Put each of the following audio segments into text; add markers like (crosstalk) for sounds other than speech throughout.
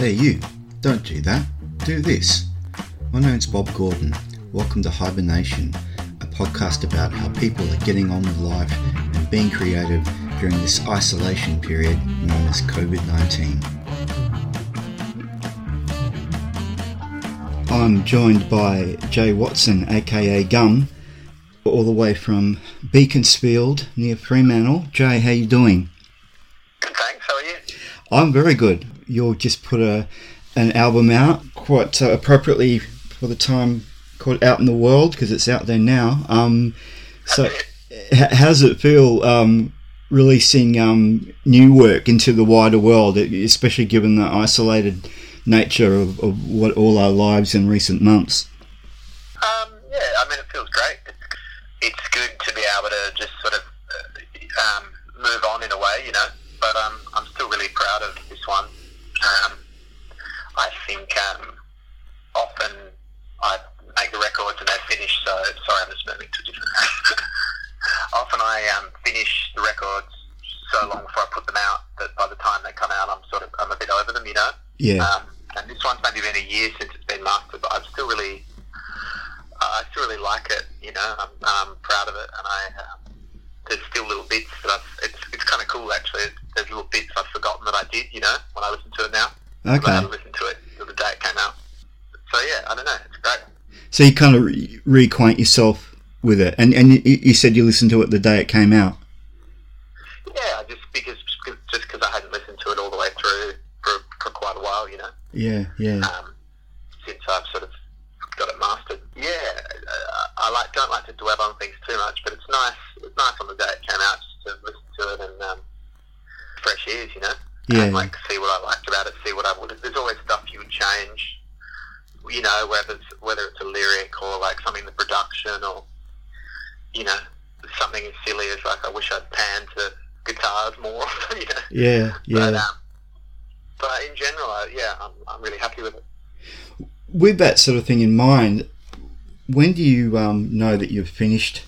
Hey, you, don't do that. Do this. My name's Bob Gordon. Welcome to Hibernation, a podcast about how people are getting on with life and being creative during this isolation period known as COVID 19. I'm joined by Jay Watson, aka Gum, all the way from Beaconsfield near Fremantle. Jay, how you doing? Good, thanks. How are you? I'm very good. You'll just put a an album out quite uh, appropriately for the time called Out in the World because it's out there now. Um, so, h- how does it feel um, releasing um, new work into the wider world, especially given the isolated nature of, of what all our lives in recent months? Um, yeah, I mean, it feels great. It's, it's good to be able to just sort of uh, um, move on in a way, you know. But um, I'm still really proud of this one. Um, I think um, often I make the records and they finish. So sorry, I'm just moving to a different. (laughs) often I um, finish the records so long before I put them out that by the time they come out, I'm sort of I'm a bit over them, you know. Yeah. Um, and this one's maybe been a year since it's been mastered, but I'm still really, uh, I still really like it. You know, I'm, I'm proud of it, and I um, there's still little bits that I've. It's it's kind of cool actually. There's little bits I've forgotten that I did. You know, when I listen to it now. I Okay. haven't listened to it the day it came out. So yeah, I don't know. It's great. So you kind of re- reacquaint yourself with it, and and you, you said you listened to it the day it came out. Yeah, just because just because I hadn't listened to it all the way through for, for quite a while, you know. Yeah, yeah, um, since I've sort of got it mastered. Yeah, I like don't like to dwell on things too much, but it's nice. It's nice on the day it came out just to listen to it and um, fresh ears, you know. Yeah. And like see what I liked about it, see what I would. There's always stuff you would change. You know, whether it's whether it's a lyric or like something in the production or you know something as silly as like I wish I'd panned to guitars more. (laughs) you know. yeah, But, yeah. um, but in general, uh, yeah, I'm, I'm really happy with it. With that sort of thing in mind, when do you um, know that you've finished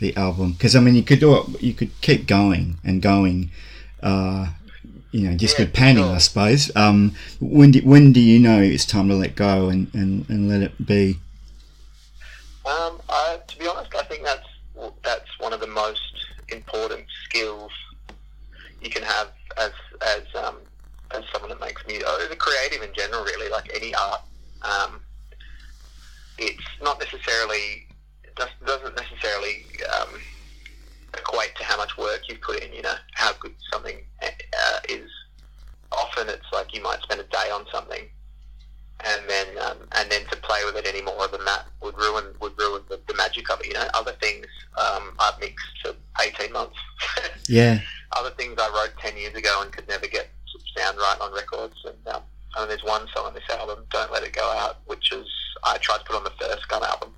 the album? Because I mean, you could do it. You could keep going and going. Uh, you know, just Yeah, panning, sure. I suppose. Um, when do when do you know it's time to let go and, and, and let it be? Um, I, to be honest, I think that's that's one of the most important skills you can have as as um, as someone that makes music, or as a creative in general, really, like any art. Um, it's not necessarily doesn't necessarily um, equate to how much work you've put in. You know how good something uh, is. Often it's like you might spend a day on something, and then um, and then to play with it any more than that would ruin would ruin the, the magic of it. You know, other things um, I've mixed for eighteen months. (laughs) Yeah, other things I wrote ten years ago and could never get sound right on records. And um, and there's one song on this album, "Don't Let It Go Out," which is I tried to put on the first Gum album,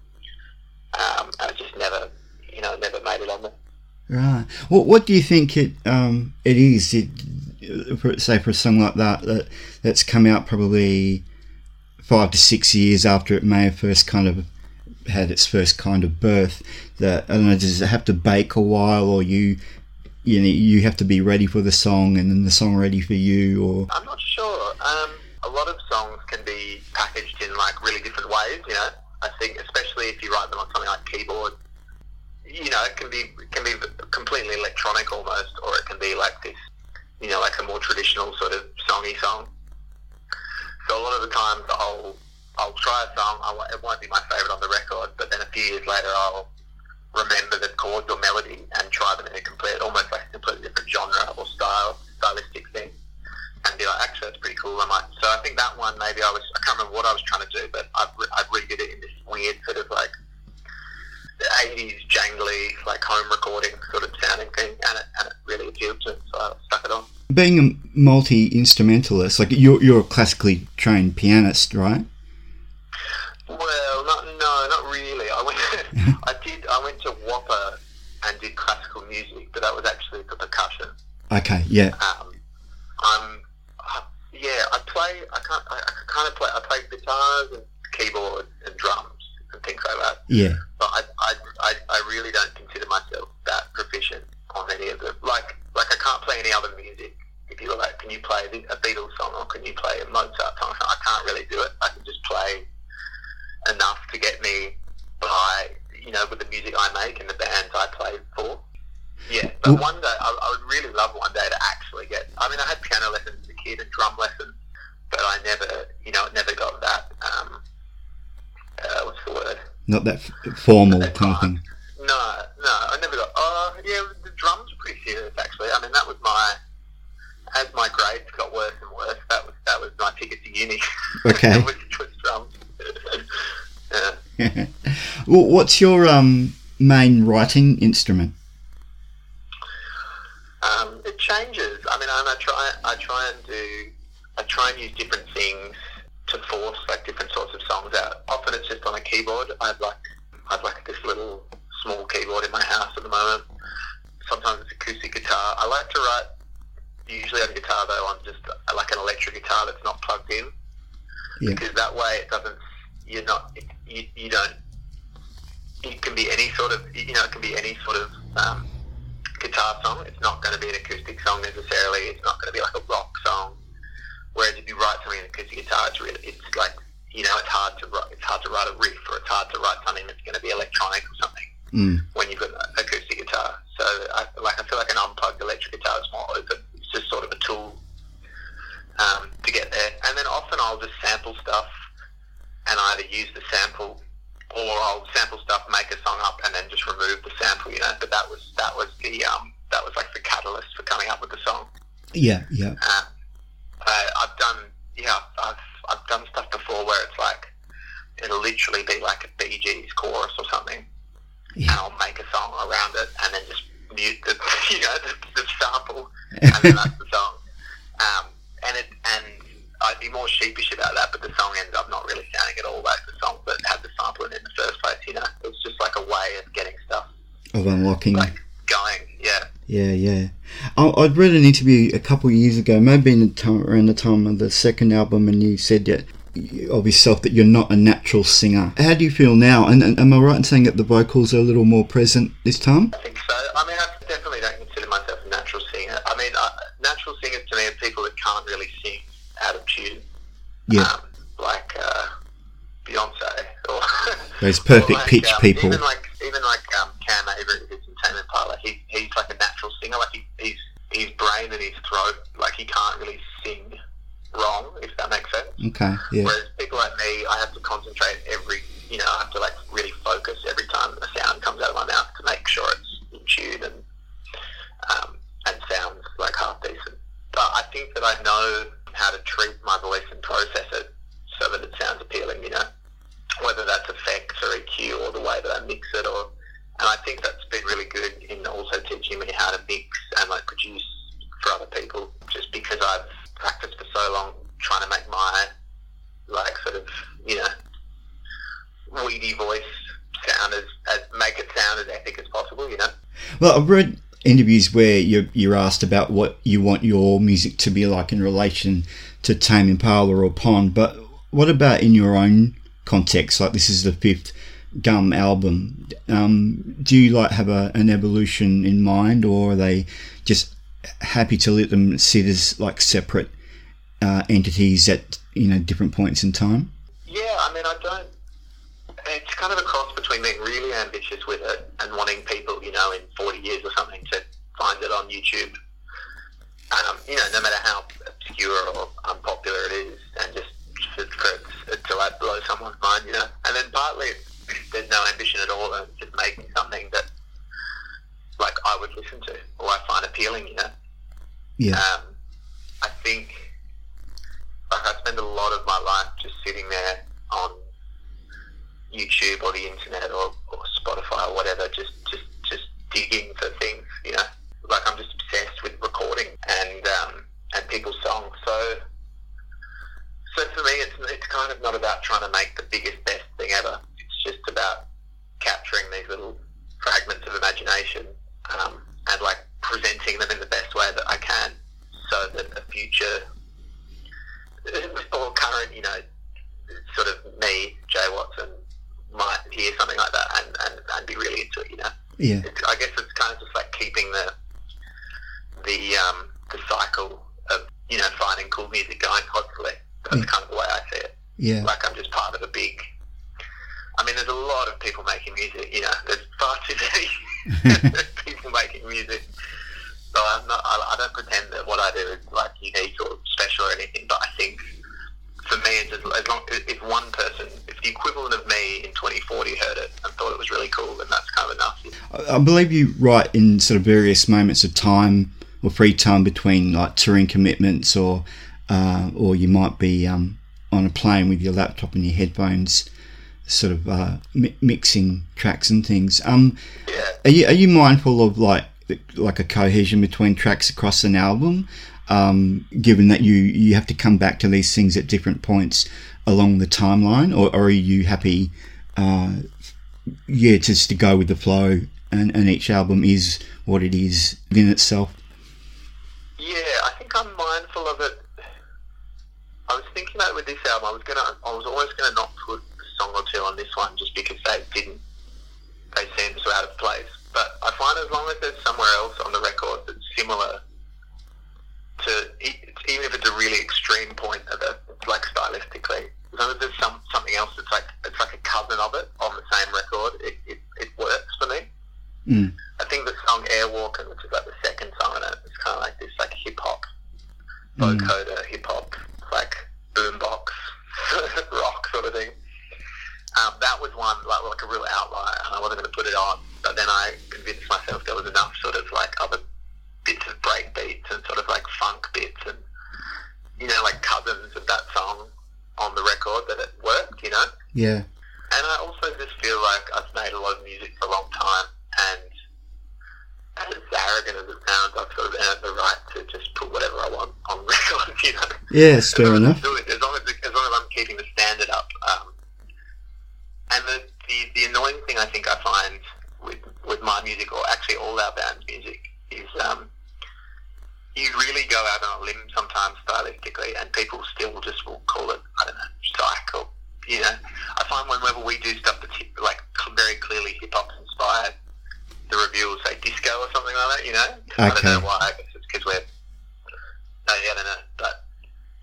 um, and it just never, you know, never made it on there. right. What what do you think it um, it is? It, say for a song like that that that's come out probably five to six years after it may have first kind of had its first kind of birth. That I don't know. Does it have to bake a while, or you you know you have to be ready for the song, and then the song ready for you, or I'm not sure. Um, a lot of songs can be packaged in like really different ways. You know, I think especially if you write them on something like keyboard, you know, it can be it can be completely electronic almost, or it can be like this, you know, like a more traditional sort of songy song. So a lot of the times I'll I'll try a song. I, it won't be my favorite on the record, but then a few years later I'll remember the chords or melody and try them in a complete, almost like a completely different genre or style, stylistic thing and be like, actually, that's pretty cool. I might. So I think that one, maybe I was, I can't remember what I was trying to do, but I've, I've redid it in this weird sort of like 80s jangly, like home recording sort of sounding thing, and it, and it really appealed to me, so I stuck it on. being a multi instrumentalist. Like you're you're a classically trained pianist, right? Well, not, no, not really. I went, (laughs) I did, I went to WAAPA and did classical music, but that was actually for percussion. Okay, yeah, Um, I'm, uh, yeah, I play. I can't. I, I kind of play. I play guitars and keyboard and drums and things like that. yeah, I, I, really don't consider myself that proficient on any of them. Like, like I can't play any other music if you like can you play a Beatles song or can you play a Mozart song? I can't really do it. I can just play enough to get me by, you know, with the music I make and the bands I play for. Yeah, but one day I, I would really love one day to actually get. I mean, I had piano lessons as a kid and drum lessons, but I never, you know, never got that. Um, uh, what's the word? Not that f- formal kind of thing. No, no, I never got. Oh, yeah, the drums were pretty serious actually. I mean, that was my. As my grades got worse and worse, that was that was my ticket to uni. (laughs) Okay. was, was drums. (laughs) yeah. (laughs) well, what's your um, main writing instrument? Um, it changes. I mean, I try, I try and do, I try and use different things to force like different sorts of songs out. Often it's just on a keyboard. I have like, I have like this little small keyboard in my house at the moment. Sometimes it's acoustic guitar. I like to write usually on guitar though on just uh, like an electric guitar that's not plugged in Yeah. because that way it doesn't. You're not. You, you don't. It can be any sort of. You know, it can be any sort of. Um, guitar song. It's not going to be an acoustic song necessarily. It's not going to be like a rock song. Whereas if you write something in acoustic guitar, it's really, it's like you know, it's hard to write. It's hard to write a riff, or it's hard to write something that's going to be electronic or something Mm. when you've got an acoustic guitar. So I like I feel like an unplugged electric guitar is more open. It's just sort of a tool um, to get there. And then often I'll just sample stuff and either use the sample or I'll sample stuff, make a song up, and then just remove the sample. You know, but that was that was the um, that was like the catalyst for coming up with the song. Yeah, yeah. Um, I, I've done yeah, I've I've done stuff before where it's like it'll literally be like a Bee Gees chorus or something, Yeah. and I'll make a song around it, and then just mute the (laughs) you know the, the sample, and then that's the song. Um, and it and I'd be more sheepish about that, but the song ended up not really sounding at all like the song that had the sample in it in the first place. You know, it was just like a way of getting stuff Of unlocking. like going. Yeah. Yeah, yeah. I, I'd read an interview a couple of years ago, maybe in the time, around the time of the second album, and you said that of yourself that you're not a natural singer. How do you feel now? And, and am I right in saying that the vocals are a little more present this time? I think so. I mean, I definitely don't consider myself a natural singer. I mean, uh, natural singers to me are people that can't really sing out of tune. Yeah. Um, like uh, Beyonce or Those perfect (laughs) like, pitch um, people. Even like um, Cam Avery, who's in Tame Impala, he, he's like a natural singer. Like he, he's his brain and his throat, like he can't really sing wrong, if that makes sense. Okay, yeah. Whereas people like me, I have to concentrate every, you know, I have to like really focus every time a sound comes out of my mouth to make sure it's in tune and um, and sounds like half decent. But I think that I know how to treat my voice and process it so that it sounds appealing, you know, whether that's effects or EQ or the way that I mix it or. And I think that's been really good in also teaching me how to mix and like produce for other people. Just because I've practiced for so long trying to make my like sort of you know weedy voice sound as, as make it sound as epic as possible. You know. Well, read interviews where you're, you're asked about what you want your music to be like in relation to Tame Impala or Pond, but what about in your own context? Like this is the fifth Gum album. Um, do you like have a, an evolution in mind, or are they just happy to let them sit as like separate uh, entities at you know different points in time? Yeah, I mean, I don't. It's kind of a cross between being really ambitious with it and wanting people, you know, in 40 years or something to find it on YouTube. Um, you know, no matter how obscure or unpopular it is, and just for, for it to like blow someone's mind, you know. And then partly it's, there's no ambition at all, and it's just making something that like I would listen to or I find appealing, you know. Yeah, Um, I think like I spend a lot of my life just sitting there on YouTube or the internet or, or Spotify or whatever, just just just digging for things. You know, like I'm just obsessed with recording and um, and people's songs. So so for me, it's it's kind of not about trying to make the biggest best thing ever. It's just about capturing these little fragments of imagination um, and like presenting them in the best way that I can, so that a future or current, you know, sort of me, Jay Watson, might hear something like that and, and, and be really into it. You know, yeah, it's, I guess it's kind of just like keeping the the um, the cycle of you know, finding cool music going constantly. That's Yeah. kind of the way I see it. Yeah. Like I'm just part of a big. I mean, there's a lot of people making music. You know, there's far too many (laughs) (laughs) people making music. So I'm not. I, I don't pretend that what I do is like unique or special or anything. But I think for me, it's as, as long if one person, if the equivalent of me in 2040 heard it and thought it was really cool, then that's kind of enough. I I believe you write in sort of various moments of time or free time between like touring commitments, or uh, or you might be um, on a plane with your laptop and your headphones, sort of uh, mi- mixing tracks and things. Um, Yeah. are you are you mindful of like like a cohesion between tracks across an album? Um, given that you you have to come back to these things at different points along the timeline, or, or are you happy? Uh, yeah, just to go with the flow, and, and each album is what it is in itself. Yeah, I think I'm mindful of it. I was thinking that with this album, I was gonna, I was almost gonna not put a song or two on this one just because they didn't, they seemed so out of place. But I find as long as there's somewhere else on the record that's similar to, even if it's a really extreme point of it, like stylistically, as long as there's some something else that's like it's like a cousin of it on the same record, it, it, it works for me. Mm. I think the song Airwalker, which is like the second song in it, it's kind of like this like hip hop, vocoder hip hop, like boombox (laughs) rock sort of thing. Um, that was one like like a real outlier, and I wasn't going to put it on. But then I convinced myself there was enough sort of like other bits of break beats and sort of like funk bits and you know like cousins of that song on that it worked, you know. Yeah, And I also just feel like I've made a lot of music for a long time, and as arrogant as it sounds, I've sort of earned the right to just put whatever I want on (laughs) records, you know. yeah, fair long as I'm enough. doing- As long as, as long as I'm keeping the standard up. Um, and the, the the annoying thing I think I find with with my music, or actually all our band's music, is um, you really go out on a limb sometimes stylistically, and people still just will call it I don't know psych or you know. I find whenever we do stuff that's hip, like cl- very clearly hip hop inspired, the review will say disco or something like that. Know, I don't know why. I guess it's because we're no, yeah, I don't know, but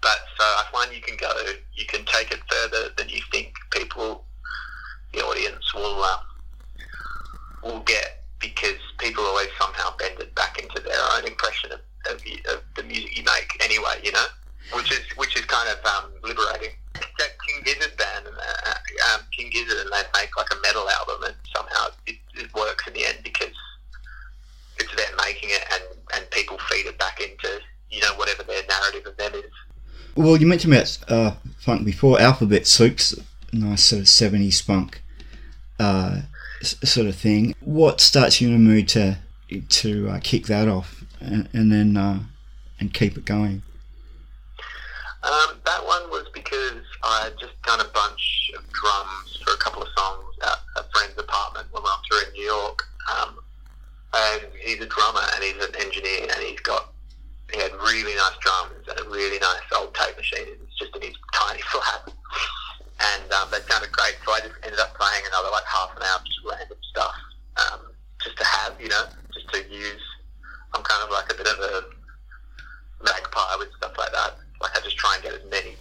but so I find you can go, you can take it further than you think people, the audience will um, will get because people always somehow bend it back into their own impression of, of, the, of the music you make anyway, you know, which is which is kind of um, liberating. That King Gizzard band, uh, um, King Gizzard, and they make like a metal album, and somehow it, it works in the end because it's them making it, and and people feed it back into you know whatever their narrative of them is. Well, you mentioned about uh, funk before. Alphabet Soup's nice sort of seventies funk uh, s- sort of thing. What starts you in a mood to to uh, kick that off and, and then uh, and keep it going? Um, that one was because I had just done a bunch of drums for a couple of songs at a friend's apartment when we were in New York. Um, and he's a drummer and he's an engineer and he's got he had really nice drums and a really nice old tape machine. It's just in his tiny flat, and um, they sounded great. So I just ended up playing another like half an hour of just random stuff, um, just to have, you know, just to use. I'm kind of like a bit of a magpie with stuff like that. Like I just try and get as many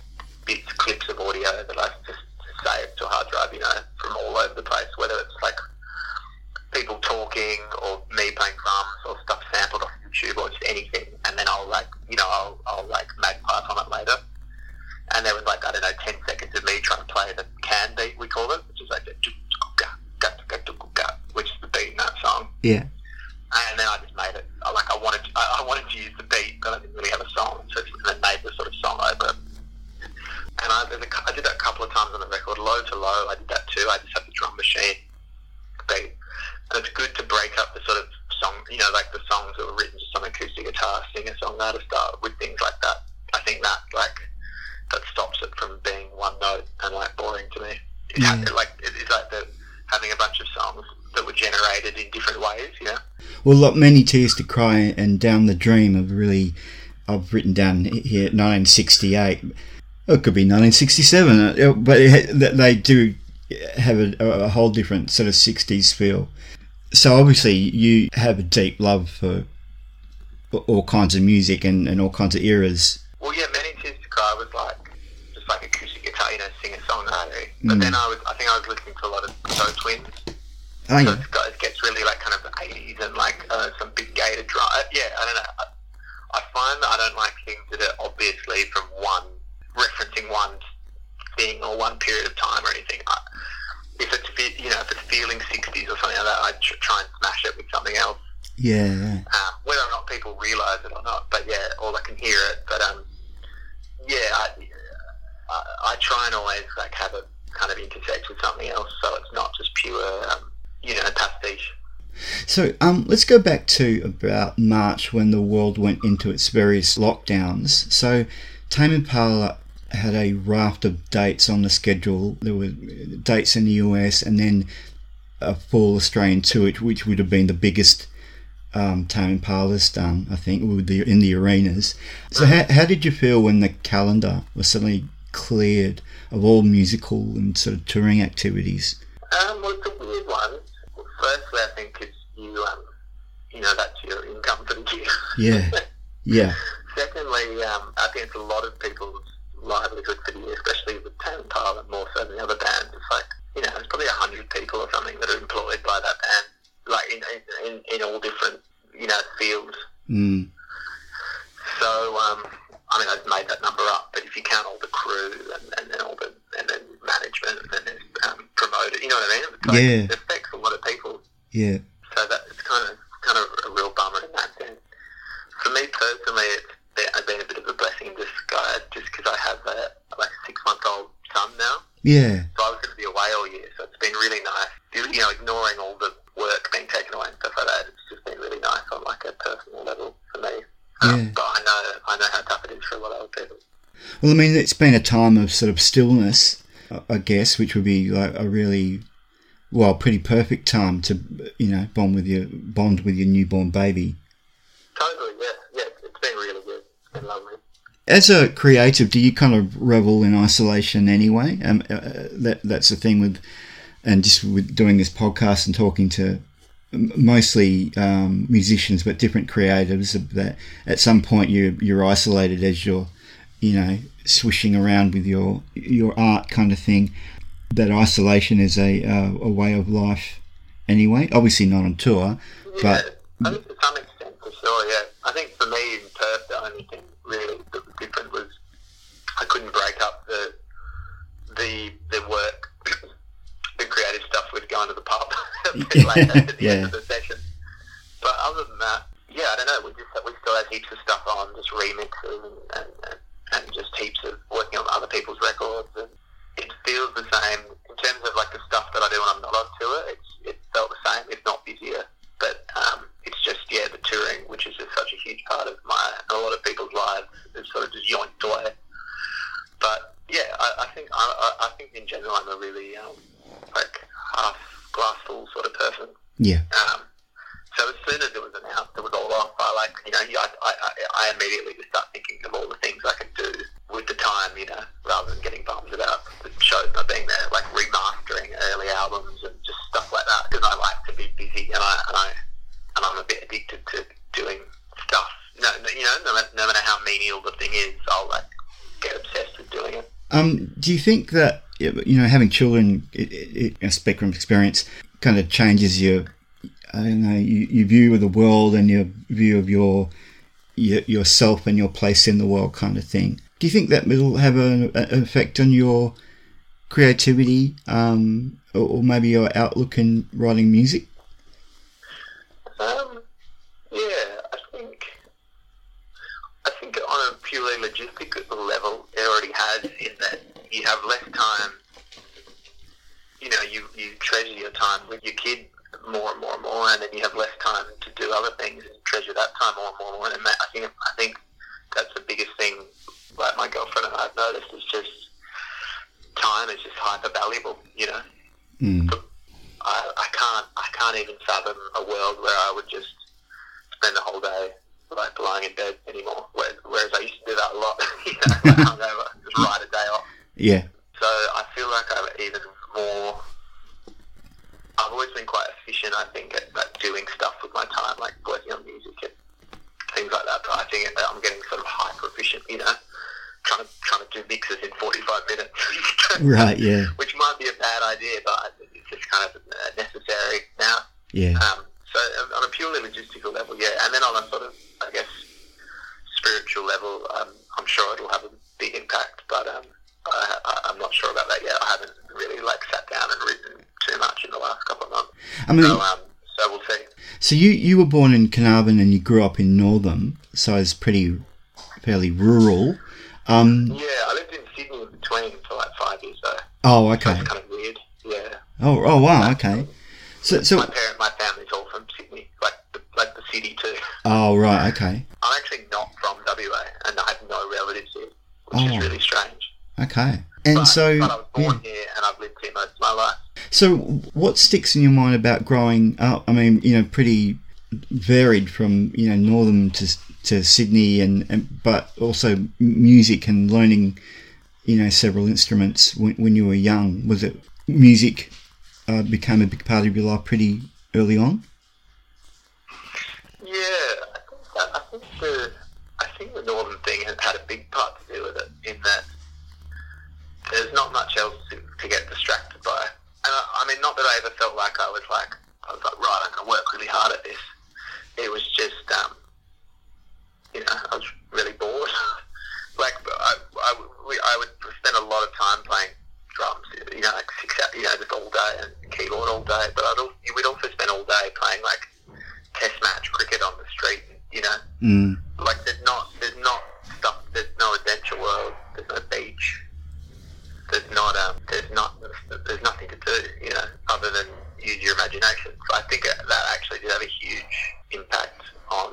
bits, clips of audio that I just save to a hard drive, you know, from all over the place. Whether it's like people talking or me playing drums or stuff sampled off YouTube or just anything, and then I'll like, you know, I'll, I'll like magpie on it later. And there was like I don't know, ten seconds of me trying to play the can beat we call it, which is like the which is the beat in that song Yeah, and then I just made it. I, like I wanted, to, I, I wanted to use the beat, but I didn't really have a song, so then made the sort of song over. And I, I did that a couple of times on the record, low to low. I did that too. I just had the drum machine beat, and it's good to break up the sort of song, you know, like the songs that were written just on acoustic guitar, singer songwriter style with things like that. I think that like that stops it from being one note and like boring to me. It Yeah. ha- like it- it's like the having a bunch of songs that were generated in different ways, you know. Well, like many tears to cry and down the dream have really, I've written down here 1968. Oh, it could be 1967, uh, but it, they do have a, a whole different sort of 60s feel. So obviously, you have a deep love for all kinds of music and, and all kinds of eras well, yeah, Many Tears to Cry was like just like acoustic guitar, you know, singer songwriter. But Mm. then I was, I think I was listening to a lot of Toe Twins. Oh So yeah, it's got, it gets really like kind of 80s and like uh, some big gated drum. Uh, yeah, I don't know. I, I find that I don't like things that are obviously from one, referencing one thing or one period of time or anything. I, if it's, you know, if it's feeling 60s or something like that, I tr- try and smash it with something else. yeah, Um, whether or not people realise it or not, but yeah, or they can hear it. But um, yeah, I, I, I try and always like have it kind of intersect with something else, so it's not just pure, um, you know, pastiche. So um, let's go back to about March when the world went into its various lockdowns. So Tame Impala had a raft of dates on the schedule. There were dates in the US and then a full Australian tour, which would have been the biggest um, Tame Impala's done, I think, with the, in the arenas. So how, how did you feel when the calendar was suddenly cleared of all musical and sort of touring activities? Um, well, it's a weird one. Firstly, I think it's you, um, you know, that's your income for the year. Yeah, yeah, (laughs) Secondly, um, I think it's a lot of people's livelihood for the year, especially with Tame Impala more so than the other bands. It's like, you know, there's probably a hundred people or something that are employed by that band, like in, in, in all different, you know, fields. mm, So, um, I mean, I've made that number up, but if you count all the crew and, and then all the, and then management and then um, promoter, you know what I mean? It's like, Yeah. It affects a lot of people. yeah, So that it's kind of kind of a real bummer in that sense. For me personally, it's been, it's been a bit of a blessing in disguise, just because I have a like six month old son now. yeah. So I was going to be away all year, so it's been really nice. You you know, ignoring all the work being taken away and stuff like that, it's just been really nice on like a personal level for me. Um, Yeah. But I know I know how tough it is for a lot of other people. Well, I mean, it's been a time of sort of stillness, I- guess, which would be like a really, well, pretty perfect time to, you know, bond with your bond with your newborn baby. Totally, yeah, yeah. It's been really good. It's been lovely. As a creative, do you kind of revel in isolation anyway? Um, uh, that that's the thing with, and just with doing this podcast and talking to mostly um, musicians, but different creatives. That at some point you you're isolated as you're, you know, swishing around with your your art kind of thing. That isolation is a uh, a way of life anyway. Obviously not on tour, Yeah, but I think to some extent, for sure. Yeah, I think for me in Perth, the only thing really that was different was I couldn't break up the the the work, (coughs) the creative stuff with going to the pub (laughs) like (laughs) Yeah. end of the session. But other than that, yeah, I don't know. We just we still had heaps of stuff on, just remixes and and, and, and just heaps of working on other people's records and. It feels the same in terms of like the stuff that I do when I'm not on tour. It's it felt the same, if not busier. But um, it's just yeah, the touring, which is just such a huge part of my and a lot of people's lives, is sort of just yoinked away. But yeah, I, I think I, I I think in general I'm a really um, like half glass full sort of person. yeah, Um, so as soon as it was announced, it was all off. I like, you know, I, I, I, I immediately just start thinking of all the things I could do with the time, you know, rather than getting bummed about the shows not being there, like remastering early albums and just stuff like that. Because I like to be busy, and I and I and I'm a bit addicted to doing stuff. No, no you know, no, matter- no matter how menial the thing is, I'll like get obsessed with doing it. Um, do you think that you know having children, it, it, a spectrum experience, kind of changes your, I don't know, your, view of the world and your view of your, your yourself and your place in the world, kind of thing? Do you think that will have an, an effect on your creativity, um, or, or maybe your outlook in writing music? Um, yeah, I think I think on a purely logistical level, it already has in that you have less time. You know, you you treasure your time with your kid more and more and more, and then you have less time to do other things and treasure that time more and more and more. And that, I think I think that's the biggest thing. Like my girlfriend and I've noticed is just time is just hyper valuable. You know. Mm. I, I can't I can't even fathom a world where I would just spend the whole day like lying in bed anymore. Whereas, whereas I used to do that a lot. (laughs) you know, like (laughs) hungover, just write a day off. Yeah, So I feel like I'm even more. I've always been quite efficient, I think, at, doing stuff with my time, like working on music and things like that. But I think I'm getting sort of hyper efficient, you know. trying to trying to do mixes in 45 minutes. (laughs) Right, yeah. Which might be a bad idea, but it's just kind of necessary now. Yeah. Um, so on a purely logistical level, yeah, and then on a sort of, I guess, spiritual level, um, I'm sure it'll have a big impact. But um, I, I, I'm not sure about that yet. I haven't really like sat down and written too much in the last couple of months. I mean, So, um, so we'll see. so you you were born in Carnarvon and you grew up in Northam, so it's pretty fairly rural. Um, Yeah, I lived in Sydney in between for like five years, though. oh, So okay. it's kind of weird. Yeah. Oh, oh, wow, okay. So, so, my parent, my family's all from Sydney, like the, like the city too. oh, right, okay, I'm actually not from WA, and I have no relatives here, which Oh. is really strange. okay. And but, so, but I was yeah. here, and I've lived here most of my life. So, what sticks in your mind about growing up? I mean, you know, pretty varied from you know Northam to to Sydney, and, and but also music and learning, you know, several instruments when, when you were young. Was it music uh, became a big part of your life pretty early on? Yeah, I think that, I think the I think the Northam thing has had a big part to do with it in that there's not much else to, to get distracted by. And I, I mean, not that I ever felt like I was like I was like right, I'm to work really hard at this. It was just um, you know I was really bored. like I, I, we, I would spend a lot of time playing drums, you know, like six hours, you know, just all day and keyboard all day. But I'd also, we'd also spend all day playing like test match cricket on the street. You know, Mm. like there's not there's not stuff. There's no adventure world. There's no beach. There's not um. There's not there's nothing to do. You know, other than use your imagination. So I think that actually did have a huge impact on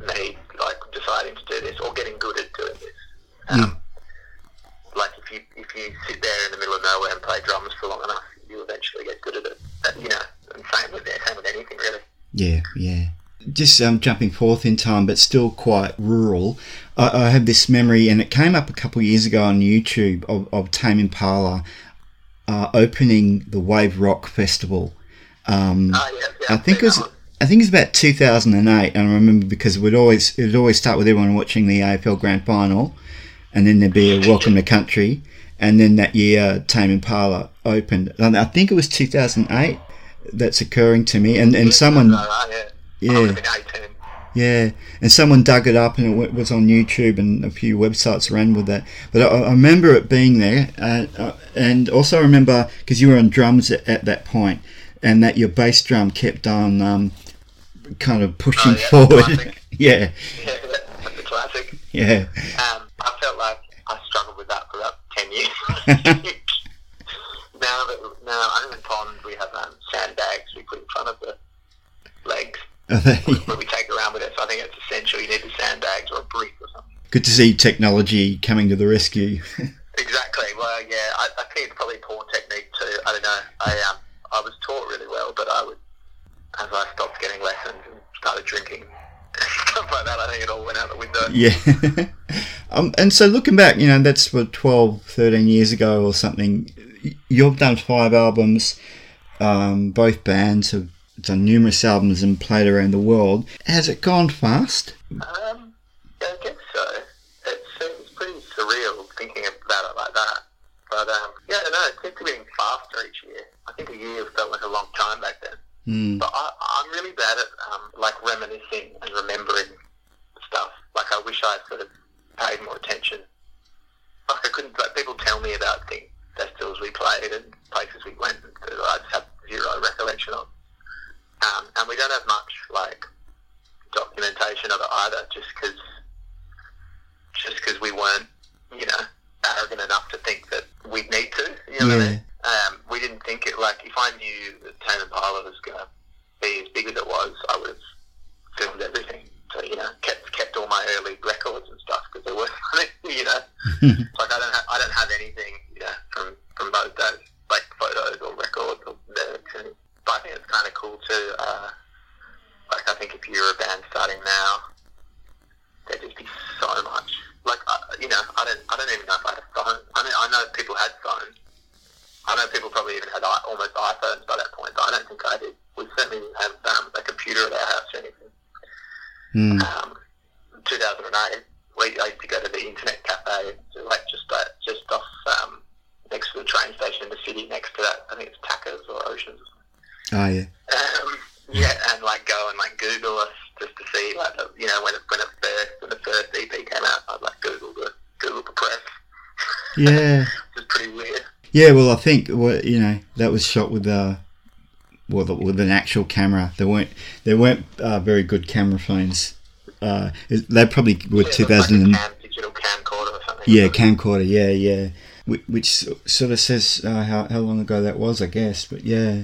me, like deciding to do this or getting good at doing this. Um, Like if you if you sit there in the middle of nowhere and play drums for long enough, you eventually get good at it. Uh, you know, and same with same with anything really. Yeah, yeah. Just um, jumping forth in time, but still quite rural. I, I have this memory, and it came up a couple of years ago on YouTube of, of Tame Impala uh, opening the Wave Rock Festival. Um, Ah, yeah, yeah, I think it was. I think it was about 2008, and I remember because it would always it would always start with everyone watching the AFL Grand Final, and then there'd be a Welcome to Country, and then that year Tame Impala opened. And I think it was 2008 that's occurring to me, and and someone yeah. Yeah. would have been 18. yeah, and someone dug it up and it w- was on YouTube and a few websites ran with that. But I, I remember it being there, uh, and also I remember because you were on drums at, at that point, and that your bass drum kept on um, kind of pushing Oh, yeah, forward. (laughs) yeah, Yeah, that- that's a classic. yeah, Um, I felt like I struggled with that for about 10 years. (laughs) (laughs) now that now I think in Pond we have um, sandbags we put in front of the but we take around with us. I think it's essential. You need the sandbags or a brick or something. Good to see technology coming to the rescue. (laughs) Exactly. Well, yeah, I, I think it's probably poor technique too. I don't know. I um, I was taught really well, but I would, as I stopped getting lessons and started drinking, (laughs) stuff like that, I think it all went out the window. Yeah. (laughs) um, and so looking back, you know, that's what 12, 13 years ago or something. You've done five albums. Um, both bands have done numerous albums and played around the world. Has it gone fast? Um, I guess so. It's, it's pretty surreal thinking about it like that. But um, yeah, don't. It seems to be getting faster each year. I think a year felt like a long time back then. Hmm. But I, I'm really bad at um, like reminiscing and remembering stuff. Like I wish I sort of paid more attention. Like I couldn't. Like people tell me about things, festivals we played and places we went, that I just have zero recollection of. Um, and we don't have much like documentation of it either, just because just because we weren't, you know, arrogant enough to think that we'd need to. You know I Yeah. mean? Um, we didn't think it like if I knew that Tame Impala was going to be as big as it was, I would have filmed everything. So you know, kept kept all my early records and stuff because they were (laughs) funny. You know, (laughs) like I don't have I don't have anything you know from from those days, like photos or records or lyrics. And, but I think it's kind of cool too. Uh, like I think if you're a band starting now, there'd just be so much. Like uh, you know, I don't I don't even know if I had a phone. I mean, I know people had phones. I know people probably even had i- almost iPhones by that point, but I don't think I did. We certainly didn't have um, a computer at our house or anything. Hmm. Um, 2008, we I used to go to the internet cafe, like just uh, just off um, next to the train station in the city, next to that. I think it's Tackers or Oceans. Oh yeah. Um, yeah, and like go and like Google us just to see like the, you know when it when it first when the first EP came out, I'd like Google the Google the press. Yeah. (laughs) It's pretty weird. Yeah, well, I think what you know that was shot with uh, well, the- with an actual camera. There weren't there weren't uh, very good camera phones. Uh, they probably were Yeah, two looks like cam, digital camcorder or something. yeah camcorder. Yeah, yeah. Which, which sort of says uh, how how long ago that was, I guess. But yeah,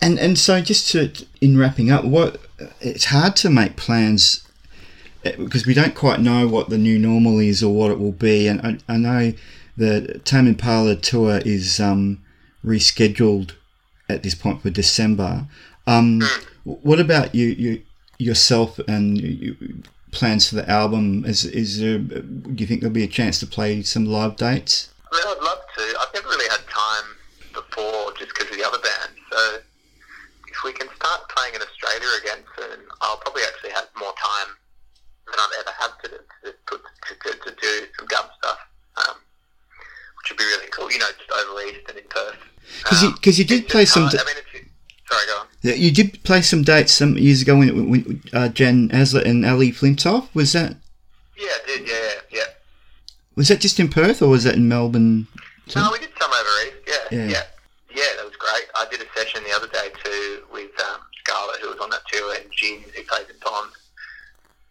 and and so just to in wrapping up, what it's hard to make plans because we don't quite know what the new normal is or what it will be. And I, I know the Tame Impala tour is um, rescheduled at this point for December. Um, what about you, you yourself and you, plans for the album? Is is there? Do you think there'll be a chance to play some live dates? I'd love to. I've never really had time before just because of the other band. So if we can start playing in Australia again soon, I'll probably actually have more time than I've ever had to, to, to, to, to do some gum stuff, um, which would be really cool. You know, just over east and in Perth. Because you, Um, 'cause you did play some. hard. I mean, sorry, go on. Yeah, you did play some dates some years ago when, when uh, Jan Aslett and Ali Flintoff. Was that Yeah, I did. Yeah, yeah, yeah. was that just in Perth or was that in Melbourne? No, we did some over east. Yeah, Yeah. yeah, yeah. that was great. I did a session the other day too with um, Scarlett, who was on that tour, and Gin, who plays in Pond.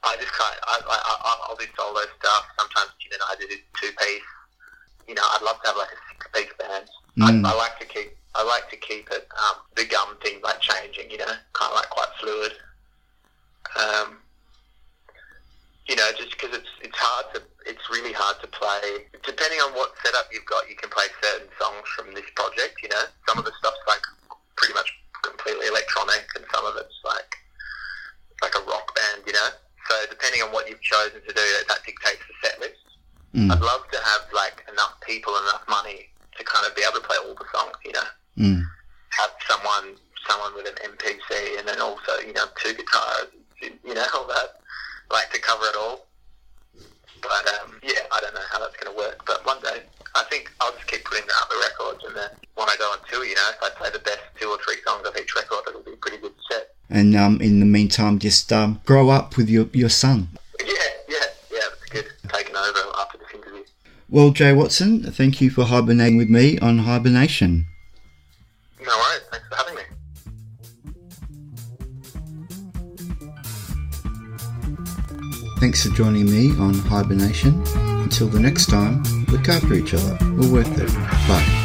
I just kind I, I, I, I'll do solo stuff. Sometimes Gin and I do two piece. You know, I'd love to have like a six piece band. Mm. I, I like to keep. I like to keep it um, the gum thing like changing. You know, kind of like quite fluid. Um, you know, just because it's it's hard to it's really hard to play. Depending on what setup you've got, you can play certain songs from this project. You know, some of the stuff's like pretty much completely electronic, and some of it's like like a rock band. You know, so depending on what you've chosen to do, that dictates the set list. Mm. I'd love to have like enough people and enough money to kind of be able to play all the songs. You know Mm. have someone someone with an MPC and then also you know two guitars, you know all that, like to cover it all. But um, yeah, I don't know how that's going to work. But one day, I think I'll just keep putting out the records, and then when I go on tour, you know, if I play the best two or three songs of each record, it'll be a pretty good set. And um, in the meantime, just um, grow up with your, your son. Yeah, yeah, yeah. It's good taking over after this interview. Well, Jay Watson, thank you for hibernating with me on Hibernation. For joining me on Hibernation. Until the next time, look after each other. We're worth it. Bye.